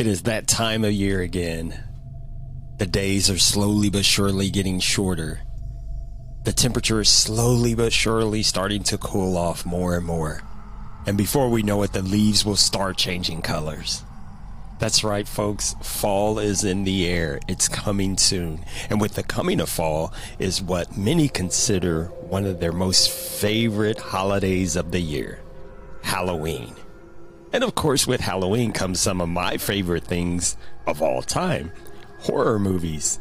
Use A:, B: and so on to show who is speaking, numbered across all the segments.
A: It is that time of year again. The days are slowly but surely getting shorter. The temperature is slowly but surely starting to cool off more and more. And before we know it, the leaves will start changing colors. That's right, folks. Fall is in the air. It's coming soon. And with the coming of fall is what many consider one of their most favorite holidays of the year Halloween. And of course, with Halloween comes some of my favorite things of all time horror movies.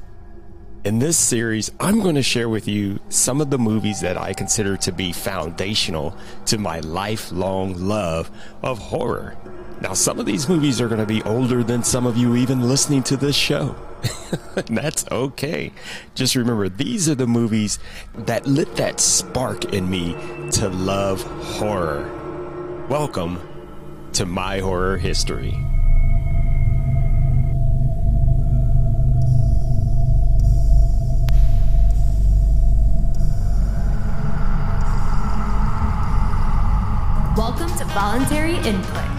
A: In this series, I'm going to share with you some of the movies that I consider to be foundational to my lifelong love of horror. Now, some of these movies are going to be older than some of you even listening to this show. that's okay. Just remember, these are the movies that lit that spark in me to love horror. Welcome to my horror history.
B: Welcome to Voluntary Input.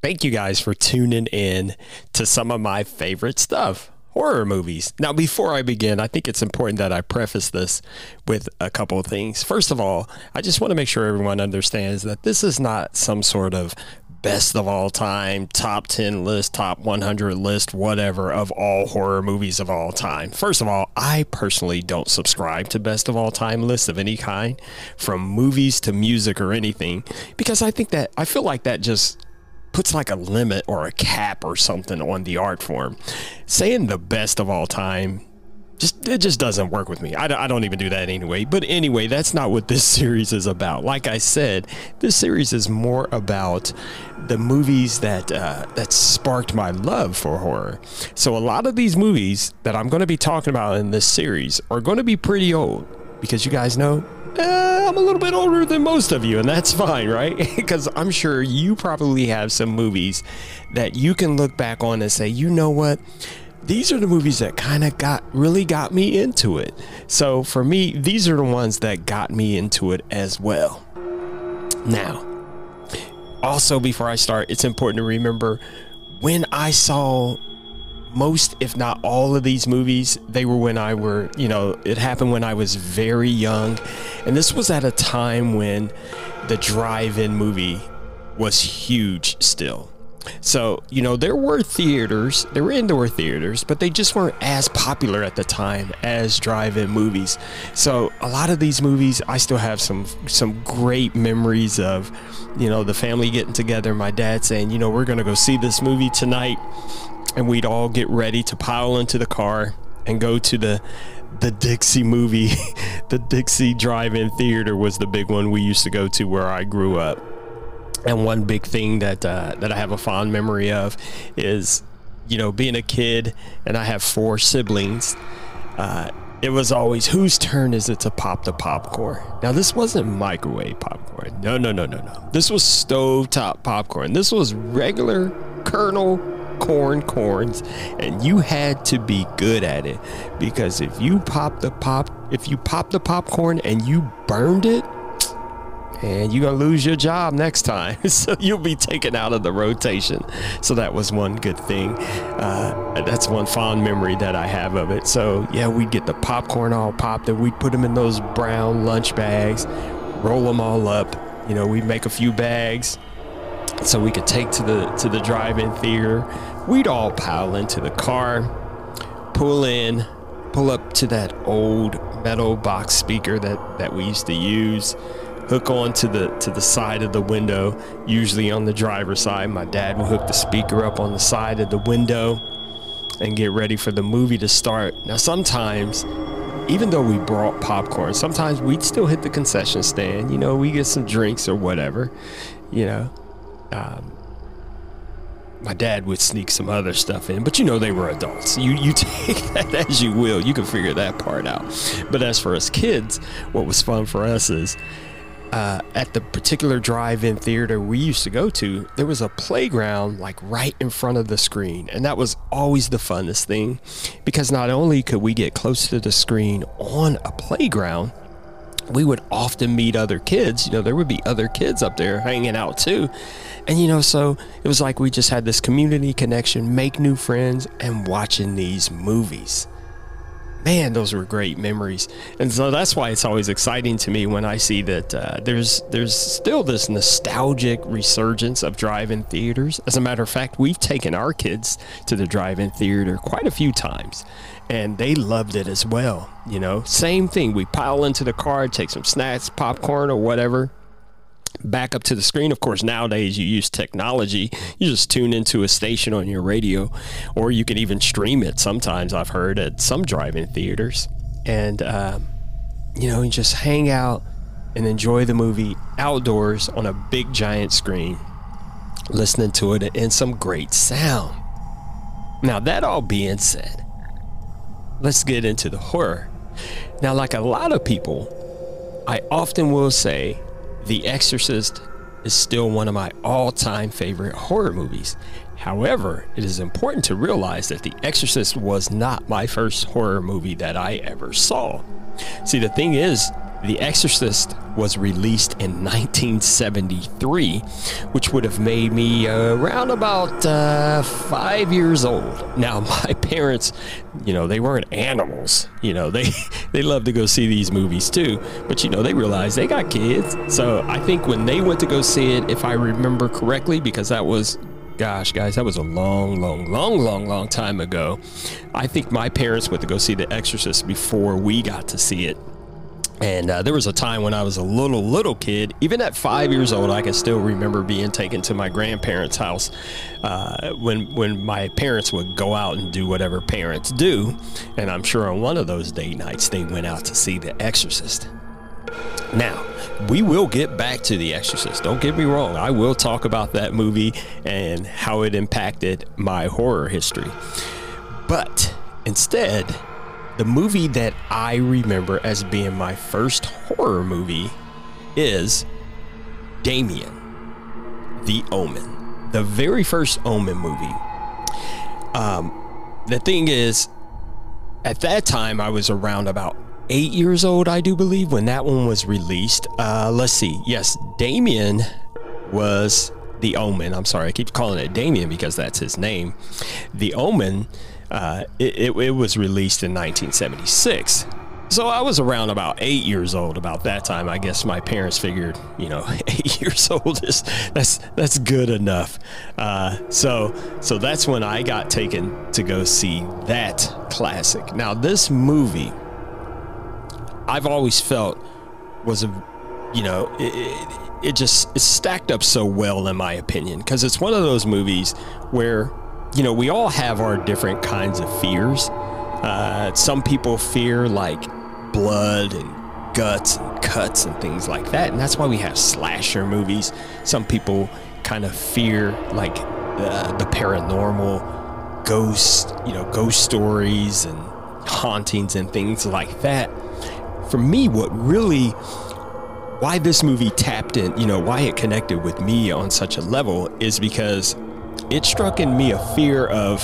A: Thank you guys for tuning in to some of my favorite stuff horror movies. Now, before I begin, I think it's important that I preface this with a couple of things. First of all, I just want to make sure everyone understands that this is not some sort of best of all time, top 10 list, top 100 list, whatever, of all horror movies of all time. First of all, I personally don't subscribe to best of all time lists of any kind, from movies to music or anything, because I think that I feel like that just puts like a limit or a cap or something on the art form. Saying the best of all time just it just doesn't work with me. I, I don't even do that anyway. But anyway, that's not what this series is about. Like I said, this series is more about the movies that uh, that sparked my love for horror. So a lot of these movies that I'm going to be talking about in this series are going to be pretty old because you guys know eh, I'm a little bit older than most of you, and that's fine, right? Because I'm sure you probably have some movies that you can look back on and say, you know what? These are the movies that kind of got really got me into it. So for me, these are the ones that got me into it as well. Now, also before I start, it's important to remember when I saw most, if not all of these movies, they were when I were, you know, it happened when I was very young. And this was at a time when the drive in movie was huge still. So, you know, there were theaters, there were indoor theaters, but they just weren't as popular at the time as drive-in movies. So, a lot of these movies I still have some some great memories of, you know, the family getting together, my dad saying, "You know, we're going to go see this movie tonight." And we'd all get ready to pile into the car and go to the the Dixie movie. the Dixie Drive-In Theater was the big one we used to go to where I grew up. And one big thing that uh, that I have a fond memory of is, you know, being a kid, and I have four siblings. Uh, it was always whose turn is it to pop the popcorn? Now this wasn't microwave popcorn. No, no, no, no, no. This was stove top popcorn. This was regular kernel corn corns and you had to be good at it. Because if you pop the pop if you pop the popcorn and you burned it and you're gonna lose your job next time. So you'll be taken out of the rotation. So that was one good thing. Uh, that's one fond memory that i have of it. So yeah we'd get the popcorn all popped and we'd put them in those brown lunch bags roll them all up. You know we'd make a few bags so we could take to the to the drive-in theater. We'd all pile into the car, pull in, pull up to that old metal box speaker that that we used to use, hook on to the to the side of the window, usually on the driver's side. My dad would hook the speaker up on the side of the window and get ready for the movie to start. Now sometimes even though we brought popcorn, sometimes we'd still hit the concession stand. You know, we get some drinks or whatever. You know, um, my dad would sneak some other stuff in, but you know they were adults. You you take that as you will. You can figure that part out. But as for us kids, what was fun for us is uh, at the particular drive-in theater we used to go to, there was a playground like right in front of the screen, and that was always the funnest thing because not only could we get close to the screen on a playground, we would often meet other kids. You know, there would be other kids up there hanging out too. And, you know, so it was like we just had this community connection, make new friends, and watching these movies. Man, those were great memories, and so that's why it's always exciting to me when I see that uh, there's there's still this nostalgic resurgence of drive-in theaters. As a matter of fact, we've taken our kids to the drive-in theater quite a few times, and they loved it as well. You know, same thing. We pile into the car, take some snacks, popcorn, or whatever, back up to the screen. Of course, nowadays you use technology. You just tune into a station on your radio, or you can even stream it. Sometimes I've heard at some drive-in theaters, and uh, you know, you just hang out and enjoy the movie outdoors on a big giant screen, listening to it in some great sound. Now, that all being said, let's get into the horror. Now, like a lot of people, I often will say the Exorcist is still one of my all time favorite horror movies. However, it is important to realize that The Exorcist was not my first horror movie that I ever saw. See, the thing is, the Exorcist was released in 1973, which would have made me around about uh, five years old. Now, my parents, you know, they weren't animals. You know, they they love to go see these movies too, but you know, they realized they got kids. So I think when they went to go see it, if I remember correctly, because that was gosh, guys, that was a long, long, long, long, long time ago. I think my parents went to go see The Exorcist before we got to see it. And uh, there was a time when I was a little, little kid, even at five years old, I can still remember being taken to my grandparents' house uh, when, when my parents would go out and do whatever parents do. And I'm sure on one of those date nights, they went out to see The Exorcist. Now, we will get back to The Exorcist. Don't get me wrong. I will talk about that movie and how it impacted my horror history. But instead, the movie that I remember as being my first horror movie is Damien, The Omen, the very first Omen movie. Um, the thing is, at that time, I was around about eight years old, I do believe, when that one was released. Uh, let's see. Yes, Damien was The Omen. I'm sorry, I keep calling it Damien because that's his name. The Omen uh, it, it, it, was released in 1976. So I was around about eight years old about that time. I guess my parents figured, you know, eight years old is that's that's good enough. Uh, so so that's when I got taken to go see that classic. Now this movie, I've always felt was a, you know, it, it, it just stacked up so well in my opinion because it's one of those movies where you know, we all have our different kinds of fears. Uh, some people fear like blood and guts and cuts and things like that. And that's why we have slasher movies. Some people kind of fear like uh, the paranormal, ghost, you know, ghost stories and hauntings and things like that. For me, what really why this movie tapped in, you know, why it connected with me on such a level is because it struck in me a fear of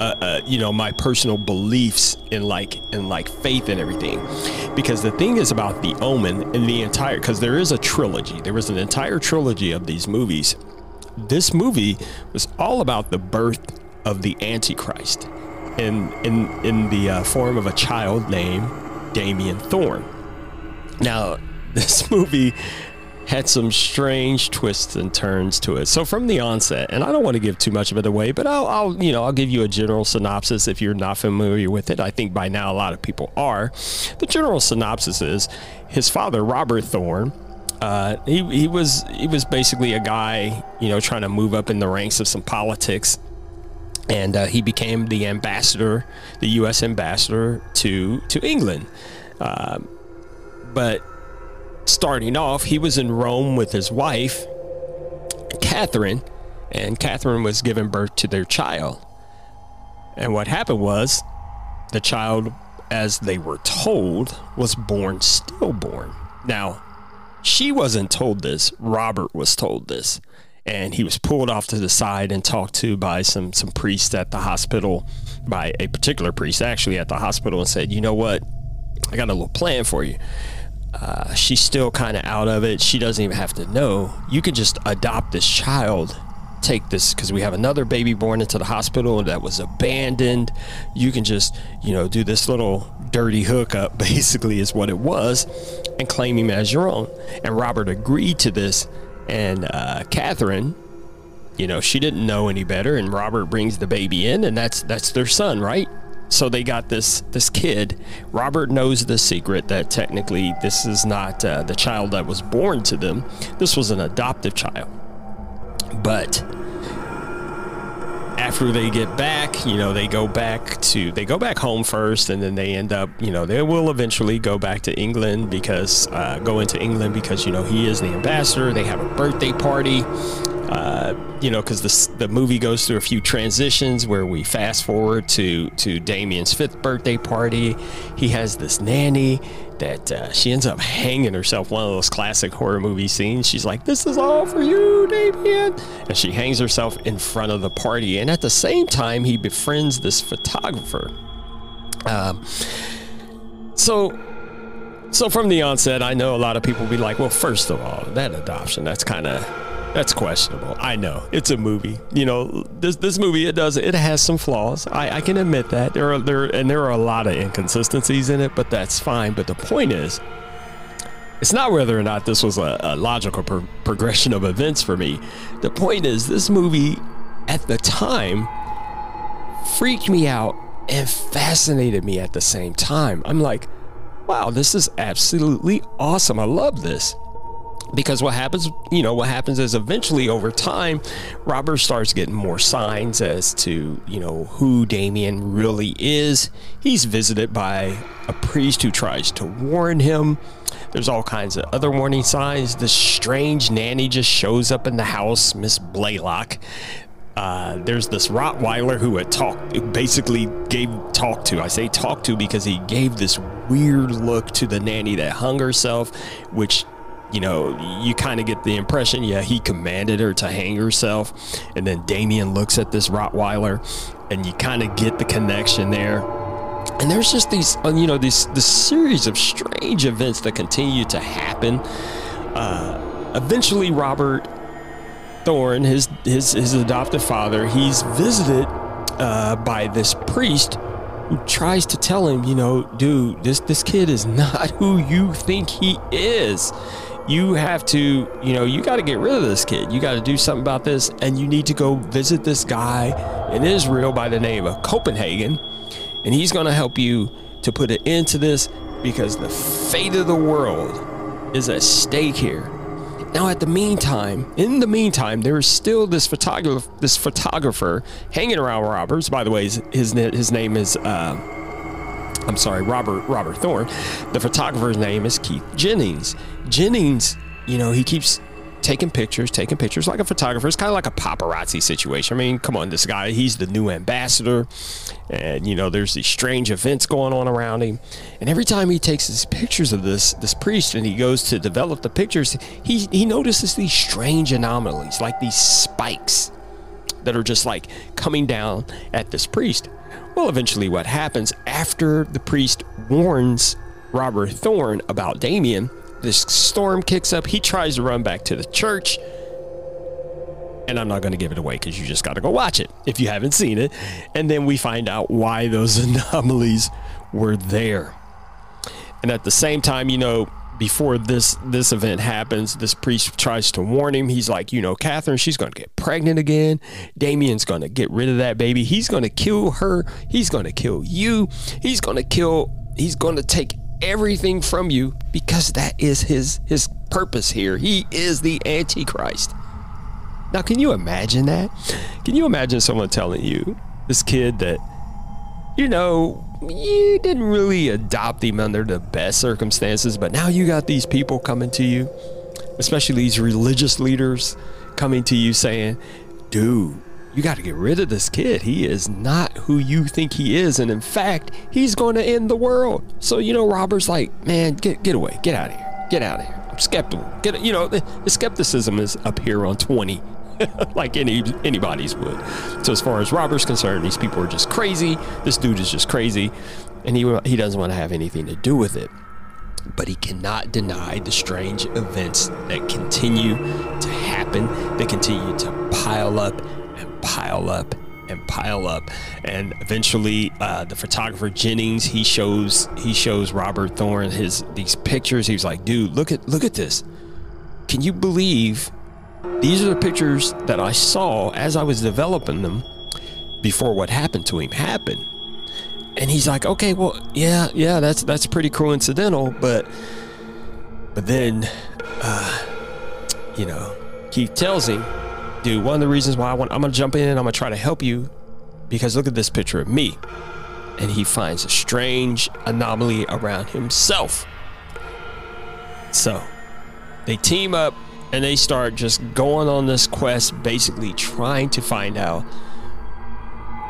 A: uh, uh, you know my personal beliefs in like in like faith and everything. Because the thing is about the omen and the entire because there is a trilogy. There was an entire trilogy of these movies. This movie was all about the birth of the antichrist in in in the uh, form of a child named damien thorn now this movie had some strange twists and turns to it. So from the onset, and I don't want to give too much of it away, but I'll, I'll, you know I'll give you a general synopsis if you're not familiar with it. I think by now a lot of people are. The general synopsis is his father Robert Thorn. Uh, he, he was he was basically a guy you know trying to move up in the ranks of some politics and uh, he became the ambassador, the U.S. ambassador to to England. Uh, but starting off, he was in Rome with his wife, Catherine, and Catherine was giving birth to their child. And what happened was, the child, as they were told, was born stillborn. Now, she wasn't told this. Robert was told this and he was pulled off to the side and talked to by some some priests at the hospital by a particular priest actually at the hospital and said you know what i got a little plan for you uh, she's still kind of out of it. She doesn't even have to know. You could just adopt this child. Take this because we have another baby born into the hospital that was abandoned. You can just you know do this little dirty hookup basically is what it was and claim him as your own. And robert agreed to this and uh, Catherine, you know, she didn't know any better, and Robert brings the baby in, and that's that's their son, right? So they got this this kid. Robert knows the secret that technically this is not uh, the child that was born to them. This was an adoptive child, but after they get back, you know, they go back to they go back home first, and then they end up, you know, they will eventually go back to England because uh, go into England because you know he is the ambassador. They have a birthday party. Uh, you know, because the the movie goes through a few transitions where we fast forward to to Damien's fifth birthday party. He has this nanny that uh, she ends up hanging herself. One of those classic horror movie scenes. She's like, "This is all for you, Damien," and she hangs herself in front of the party. And at the same time, he befriends this photographer. Um, so so from the onset, I know a lot of people will be like, well, first of all, that adoption, that's kind of that's questionable. I know it's a movie. You know, this this movie it does it has some flaws. I, I can admit that there are there and there are a lot of inconsistencies in it, but that's fine. But the point is, it's not whether or not this was a, a logical pro- progression of events for me. The point is, this movie at the time freaked me out and fascinated me at the same time. I'm like, wow, this is absolutely awesome. I love this because what happens you know what happens is eventually over time robert starts getting more signs as to you know who damien really is. He's visited by a priest who tries to warn him. There's all kinds of other warning signs. This strange nanny just shows up in the house miss blaylock. Uh, there's this Rottweiler who had talked, basically gave talk to. I say talk to because he gave this weird look to the nanny that hung herself, which you know, you kind of get the impression, yeah, he commanded her to hang herself. And then Damien looks at this Rottweiler, and you kind of get the connection there. And there's just these, uh, you know, this this series of strange events that continue to happen. Uh, eventually, Robert Thorn, his his his adoptive father, he's visited uh, by this priest who tries to tell him, you know, dude, this this kid is not who you think he is you have to, you know, you got to get rid of this kid. You got to do something about this, and you need to go visit this guy in Israel by the name of Bugenhagen, and he's going to help you to put an end to this because the fate of the world is at stake here. Now, at the meantime, in the meantime, there is still this photographer, this photographer hanging around Roberts. By the way, his his name is. Uh, I'm sorry, Robert Robert Thorn. The photographer's name is Keith Jennings. Jennings, you know, he keeps taking pictures, taking pictures like a photographer. It's kind of like a paparazzi situation. I mean, come on, this guy, he's the new ambassador. And, you know, there's these strange events going on around him. And every time he takes these pictures of this this priest and he goes to develop the pictures, he, he notices these strange anomalies, like these spikes that are just like coming down at this priest. Well, eventually, what happens after the priest warns Robert Thorn about Damien, this storm kicks up. He tries to run back to the church. And I'm not going to give it away because you just got to go watch it if you haven't seen it. And then we find out why those anomalies were there. And at the same time, you know, before this this event happens, this priest tries to warn him. He's like, you know, Catherine, she's to get pregnant again. Damien's to get rid of that baby. He's to kill her. He's to kill you. He's to kill. He's to take everything from you because that is his his purpose here. He is the Antichrist. Now, can you imagine that? Can you imagine someone telling you this kid that, you know, you didn't really adopt him under the best circumstances, but now you got these people coming to you, especially these religious leaders coming to you saying, dude, you got to get rid of this kid. He is not who you think he is. And in fact, he's going to end the world. So, you know, Robert's like, man, get, get away. Get out of here. Get out of here. I'm skeptical. Get, you know, the, the skepticism is up here on 20 like any anybody's would. So as far as Robert's concerned, these people are just crazy. This dude is just crazy, and he he doesn't want to have anything to do with it. But he cannot deny the strange events that continue to happen. They continue to pile up and pile up and pile up and eventually uh, the photographer jennings he shows he shows robert thorn his these pictures he's like dude look at look at this can you believe these are the pictures that I saw as I was developing them before what happened to him happened. And he's like, okay, well, yeah, yeah, that's that's pretty coincidental, but but then uh, you know, Keith tells him, dude, one of the reasons why I want I'm gonna jump in and I'm gonna try to help you because look at this picture of me. And he finds a strange anomaly around himself. So they team up and they start just going on this quest basically trying to find out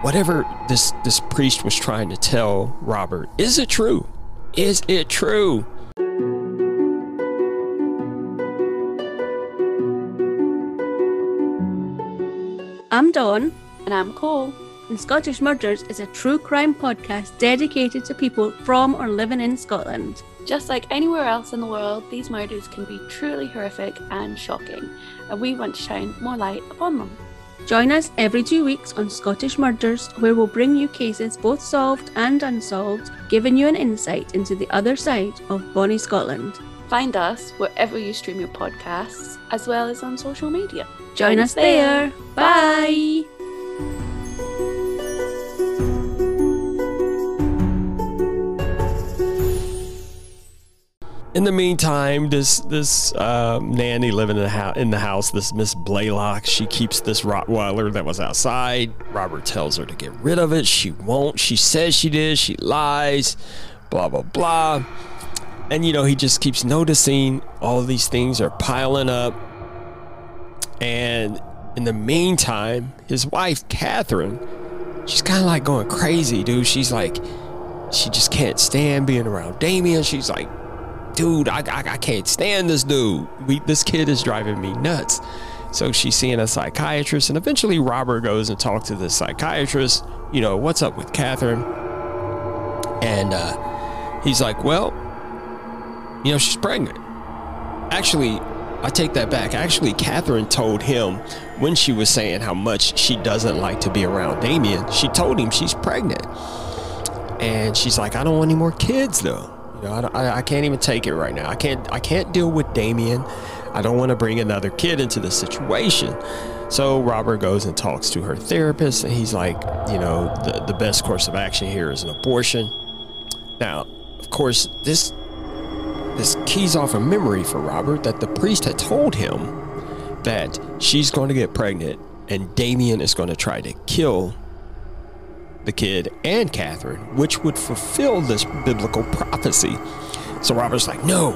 A: whatever this this priest was trying to tell Robert. Is it true? Is it true?
C: I'm Dawn.
D: And I'm Cole.
C: And Scottish Murders is a true crime podcast dedicated to people from or living in Scotland
D: just like anywhere else in the world, these murders can be truly horrific and shocking, and we want to shine more light upon them.
C: Join us every two weeks on Scottish Murders, where we'll bring you cases both solved and unsolved, giving you an insight into the other side of Bonnie Scotland.
D: Find us wherever you stream your podcasts, as well as on social media.
C: Join, Join us there. there. Bye.
A: in the meantime, this this um, nanny living in the, house, in the house, this Miss Blaylock, she keeps this Rottweiler that was outside. Robert tells her to get rid of it. She won't. She says she did. She lies. Blah blah blah. And you know he just keeps noticing all these things are piling up. And in the meantime, his wife Catherine, she's kind of like going crazy, dude. She's like, she just can't stand being around Damien. She's like dude, I, I, I can't stand this dude. We, this kid is driving me nuts. So she's seeing a psychiatrist, and eventually Robert goes and talks to the psychiatrist. You know, what's up with Catherine? And uh, he's like, well, you know, she's pregnant. Actually, I take that back. Actually, Catherine told him when she was saying how much she doesn't like to be around Damien, she told him she's pregnant. And she's like, I don't want any more kids, though. You know, I, I, can't even take it right now. I can't. I can't deal with Damien. I don't want to bring another kid into the situation. So Robert goes and talks to her therapist, and he's like, you know, the the best course of action here is an abortion. Now, of course, this this keys off a memory for Robert that the priest had told him that she's going to get pregnant and Damien is going to try to kill the kid and Catherine, which would fulfill this biblical prophecy. So Robert's like, no,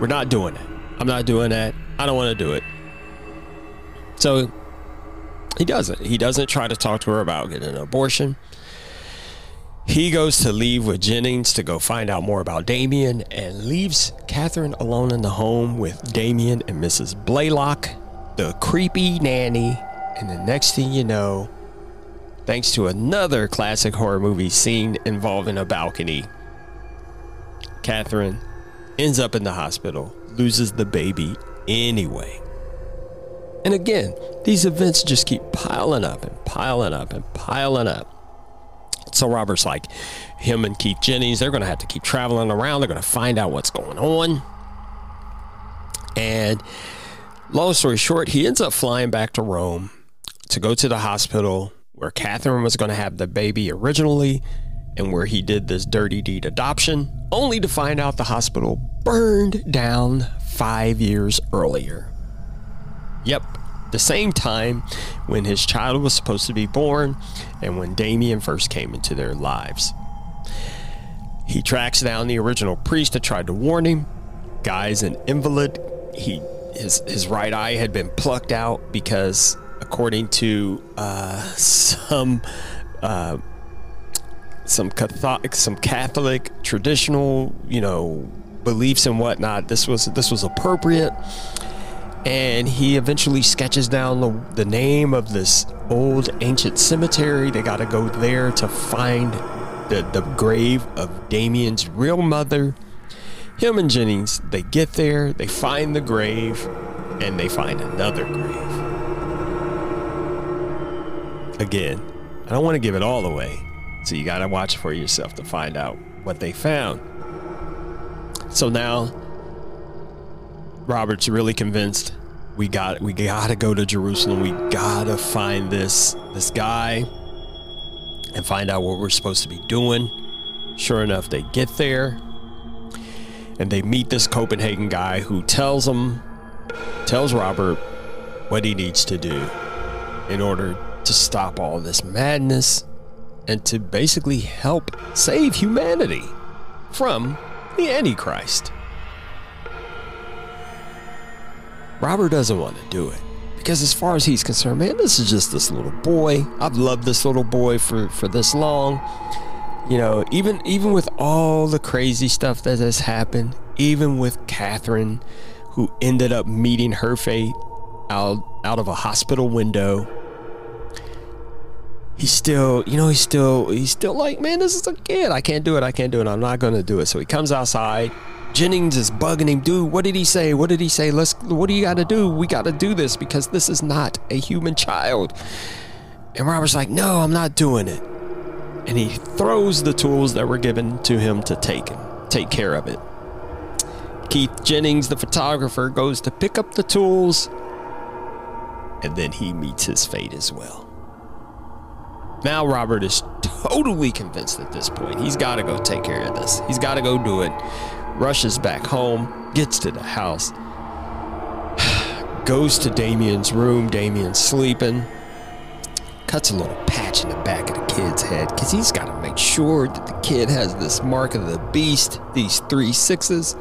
A: we're not doing it. I'm not doing that. I don't want to do it. So he doesn't. He doesn't try to talk to her about getting an abortion. He goes to leave with Jennings to go find out more about Damien and leaves Catherine alone in the home with Damien and Mrs. Blaylock, the creepy nanny. And the next thing you know, thanks to another classic horror movie scene involving a balcony. Catherine ends up in the hospital, loses the baby anyway. And again, these events just keep piling up and piling up and piling up. So Robert's like, him and Keith Jennings, they're going to have to keep traveling around. They're going to find out what's going on. And long story short, he ends up flying back to Rome to go to the hospital where Catherine was going to have the baby originally and where he did this dirty deed adoption, only to find out the hospital burned down five years earlier. Yep, the same time when his child was supposed to be born and when Damien first came into their lives. He tracks down the original priest that tried to warn him. Guy's an invalid. He his his right eye had been plucked out because, according to uh, some uh, some Catholic some Catholic traditional you know beliefs and whatnot, this was this was appropriate. And he eventually sketches down the, the name of this old ancient cemetery. They got to go there to find the, the grave of Damien's real mother. Him and Jennings, they get there, they find the grave, and they find another grave. Again, I don't want to give it all away, so you got to watch for yourself to find out what they found. So now, Robert's really convinced we got we got to go to Jerusalem. We got to find this this guy and find out what we're supposed to be doing. Sure enough, they get there and they meet this Bugenhagen guy who tells them, tells Robert what he needs to do in order to stop all this madness and to basically help save humanity from the Antichrist. Robert doesn't want to do it because as far as he's concerned, man, this is just this little boy. I've loved this little boy for for this long. You know, even even with all the crazy stuff that has happened, even with Catherine, who ended up meeting her fate out out of a hospital window. He's still, you know, he's still, he's still like, man, this is a kid. I can't do it. I can't do it. I'm not going to do it. So he comes outside Jennings is bugging him, dude. What did he say? What did he say? Let's. What do you got to do? We got to do this because this is not a human child. And Robert's like, no, I'm not doing it. And he throws the tools that were given to him to take him, take care of it. Keith Jennings, the photographer, goes to pick up the tools, and then he meets his fate as well. Now Robert is totally convinced at this point. He's got to go take care of this. He's got to go do it rushes back home, gets to the house, goes to Damien's room. Damien's sleeping. Cuts a little patch in the back of the kid's head because he's got to make sure that the kid has this mark of the beast, these three sixes.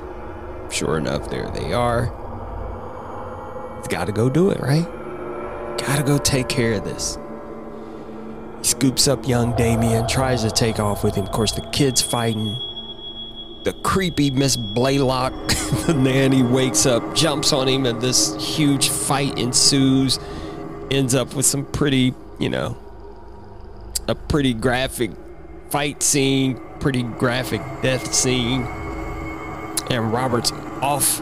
A: Sure enough, there they are. He's got to go do it, right? Got to go take care of this. Scoops up young Damien, tries to take off with him. Of course, the kid's fighting the creepy Miss Blaylock, the nanny, wakes up, jumps on him, and this huge fight ensues. Ends up with some pretty, you know, a pretty graphic fight scene, pretty graphic death scene. And Robert's off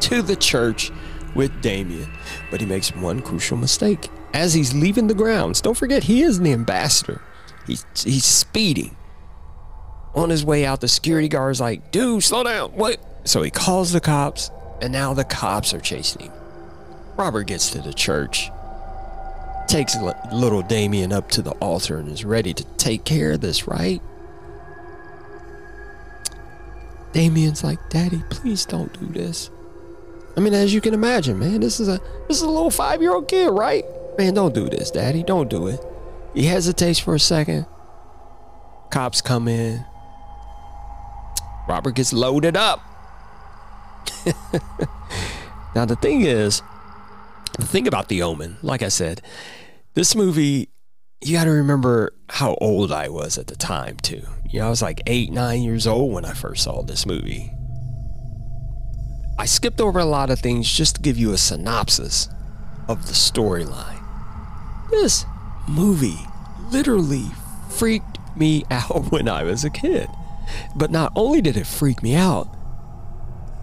A: to the church with Damien. But he makes one crucial mistake. As he's leaving the grounds, don't forget he is the ambassador. He's, he's speeding on his way out, the security guard's like, dude, slow down. What? So he calls the cops, and now the cops are chasing him. Robert gets to the church, takes little Damien up to the altar, and is ready to take care of this, right? Damien's like, Daddy, please don't do this. I mean, as you can imagine, man, this is a this is a little five-year-old kid, right? Man, don't do this, Daddy. Don't do it. He hesitates for a second. Cops come in. Robert gets loaded up. now, the thing is, the thing about The Omen, like I said, this movie, you got to remember how old I was at the time, too. You know, I was like eight, nine years old when I first saw this movie. I skipped over a lot of things just to give you a synopsis of the storyline. This movie literally freaked me out when I was a kid. But not only did it freak me out,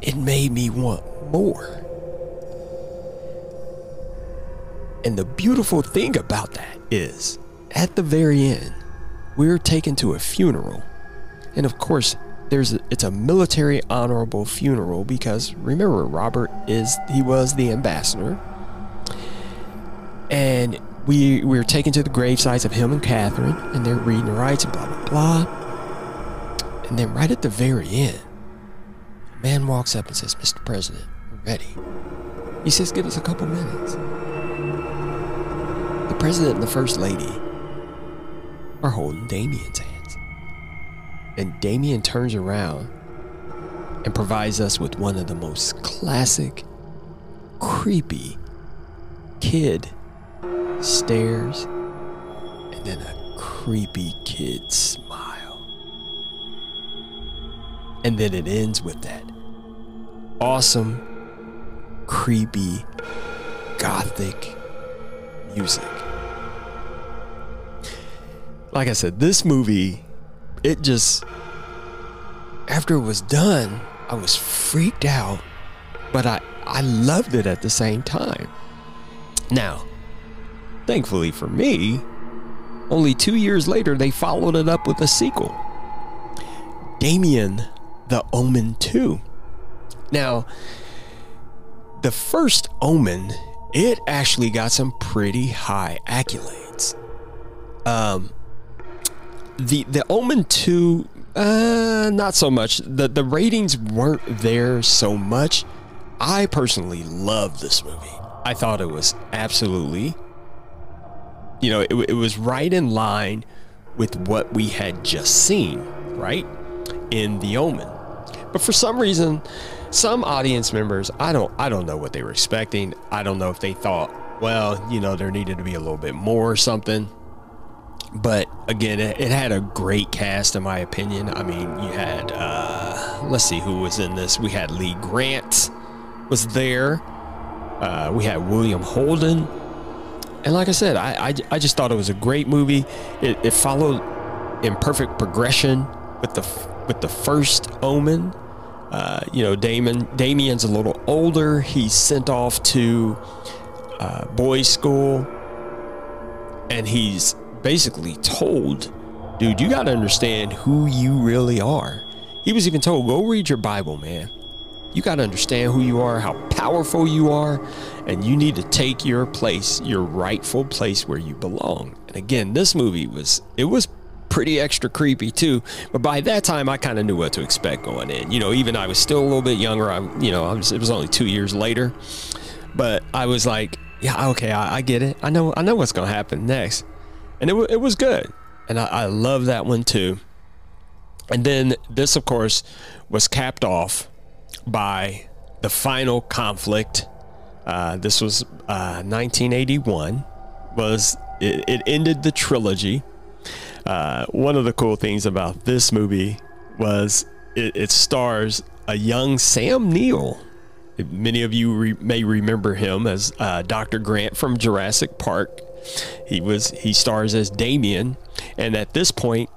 A: it made me want more. And the beautiful thing about that is, at the very end, we're taken to a funeral. And of course, there's a, it's a military honorable funeral because remember Robert is he was the ambassador. And we we were taken to the grave sites of him and Catherine and they're reading the rites and blah blah blah. And then right at the very end, a man walks up and says, Mr. President, we're ready. He says, give us a couple minutes. the president and the first lady are holding Damien's hands. And Damien turns around and provides us with one of the most classic, creepy kid stares and then a creepy kid smile. And then it ends with that awesome, creepy, gothic music. Like I said, this movie, it just, after it was done, I was freaked out, but I, I loved it at the same time. Now, thankfully for me, only two years later, they followed it up with a sequel Damien the Omen 2. Now, the first Omen, it actually got some pretty high accolades. Um, the the Omen 2 uh not so much. The the ratings weren't there so much. I personally love this movie. I thought it was absolutely you know, it, it was right in line with what we had just seen, right? In The Omen. But for some reason, some audience members, I don't I don't know what they were expecting. I don't know if they thought, well, you know, there needed to be a little bit more or something. But again, it, it had a great cast in my opinion. I mean, you had uh let's see who was in this. We had Lee Grant was there. Uh, we had William Holden. And like I said, I, I, I just thought it was a great movie. It, it followed in perfect progression with the with the first Omen. Uh, you know, Damon Damien's a little older. He's sent off to uh, boys' school, and he's basically told, "Dude, you got to understand who you really are." He was even told, "Go read your Bible, man. You got to understand who you are, how powerful you are, and you need to take your place, your rightful place where you belong." And again, this movie was it was pretty extra creepy too. But by that time, I kind of knew what to expect going in. You know, even I was still a little bit younger. I, you know, I was, it was only two years later, but I was like, yeah, okay, I, I get it. I know, I know what's gonna happen next, and it, it was good, and I, I love that one too. And then this, of course, was capped off by the final conflict. Uh, this was uh, 1981. Was it, it ended the trilogy uh, one of the cool things about this movie was it, it stars a young Sam Neill. Many of you re- may remember him as uh, Dr. Grant from Jurassic Park. He was he stars as Damien, and at this point,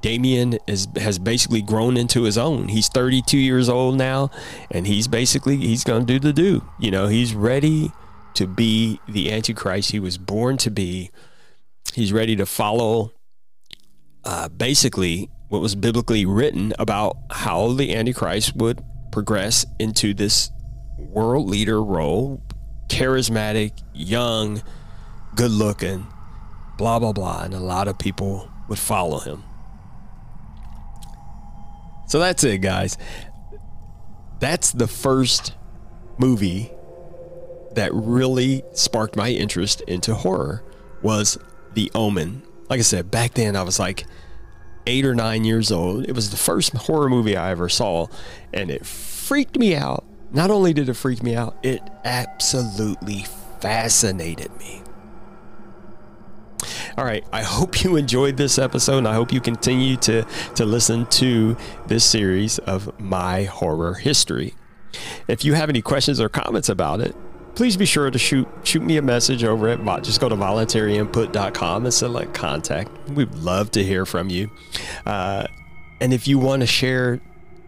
A: Damien is has basically grown into his own. He's 32 years old now, and he's basically he's gonna do the do. You know, he's ready to be the Antichrist he was born to be. He's ready to follow uh, basically what was biblically written about how the Antichrist would progress into this world leader role, charismatic, young, good looking, blah, blah, blah. And a lot of people would follow him. So that's it, guys. That's the first movie that really sparked my interest into horror was The Omen like I said, back then I was like eight or nine years old. It was the first horror movie I ever saw, and it freaked me out. Not only did it freak me out, it absolutely fascinated me. All right, I hope you enjoyed this episode, and I hope you continue to, to listen to this series of my horror history. If you have any questions or comments about it, please be sure to shoot shoot me a message over at just go to voluntaryinput.com and select contact. We'd love to hear from you. Uh, and if you want to share,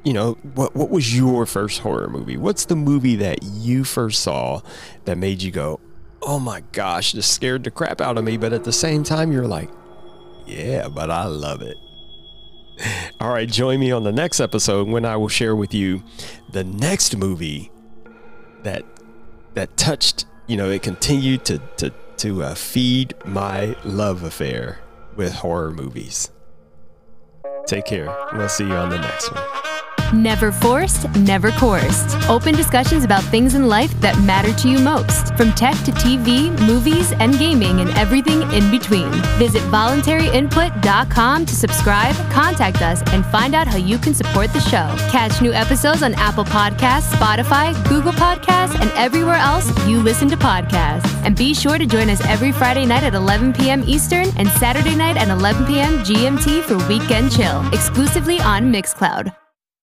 A: you know, what what was your first horror movie? What's the movie that you first saw that made you go, "Oh my gosh, just scared the crap out of me," but at the same time you're like, "Yeah, but I love it." All right, join me on the next episode when I will share with you the next movie that that touched, you know, it continued to to to uh, feed my love affair with horror movies. Take care. We'll see you on the next one.
B: Never forced, never coerced. Open discussions about things in life that matter to you most, from tech to TV, movies, and gaming, and everything in between. Visit voluntaryinput.com to subscribe, contact us, and find out how you can support the show. Catch new episodes on Apple Podcasts, Spotify, Google Podcasts, and everywhere else you listen to podcasts. And be sure to join us every Friday night at 11 p.m. Eastern and Saturday night at 11 p.m. GMT for Weekend Chill, exclusively on Mixcloud.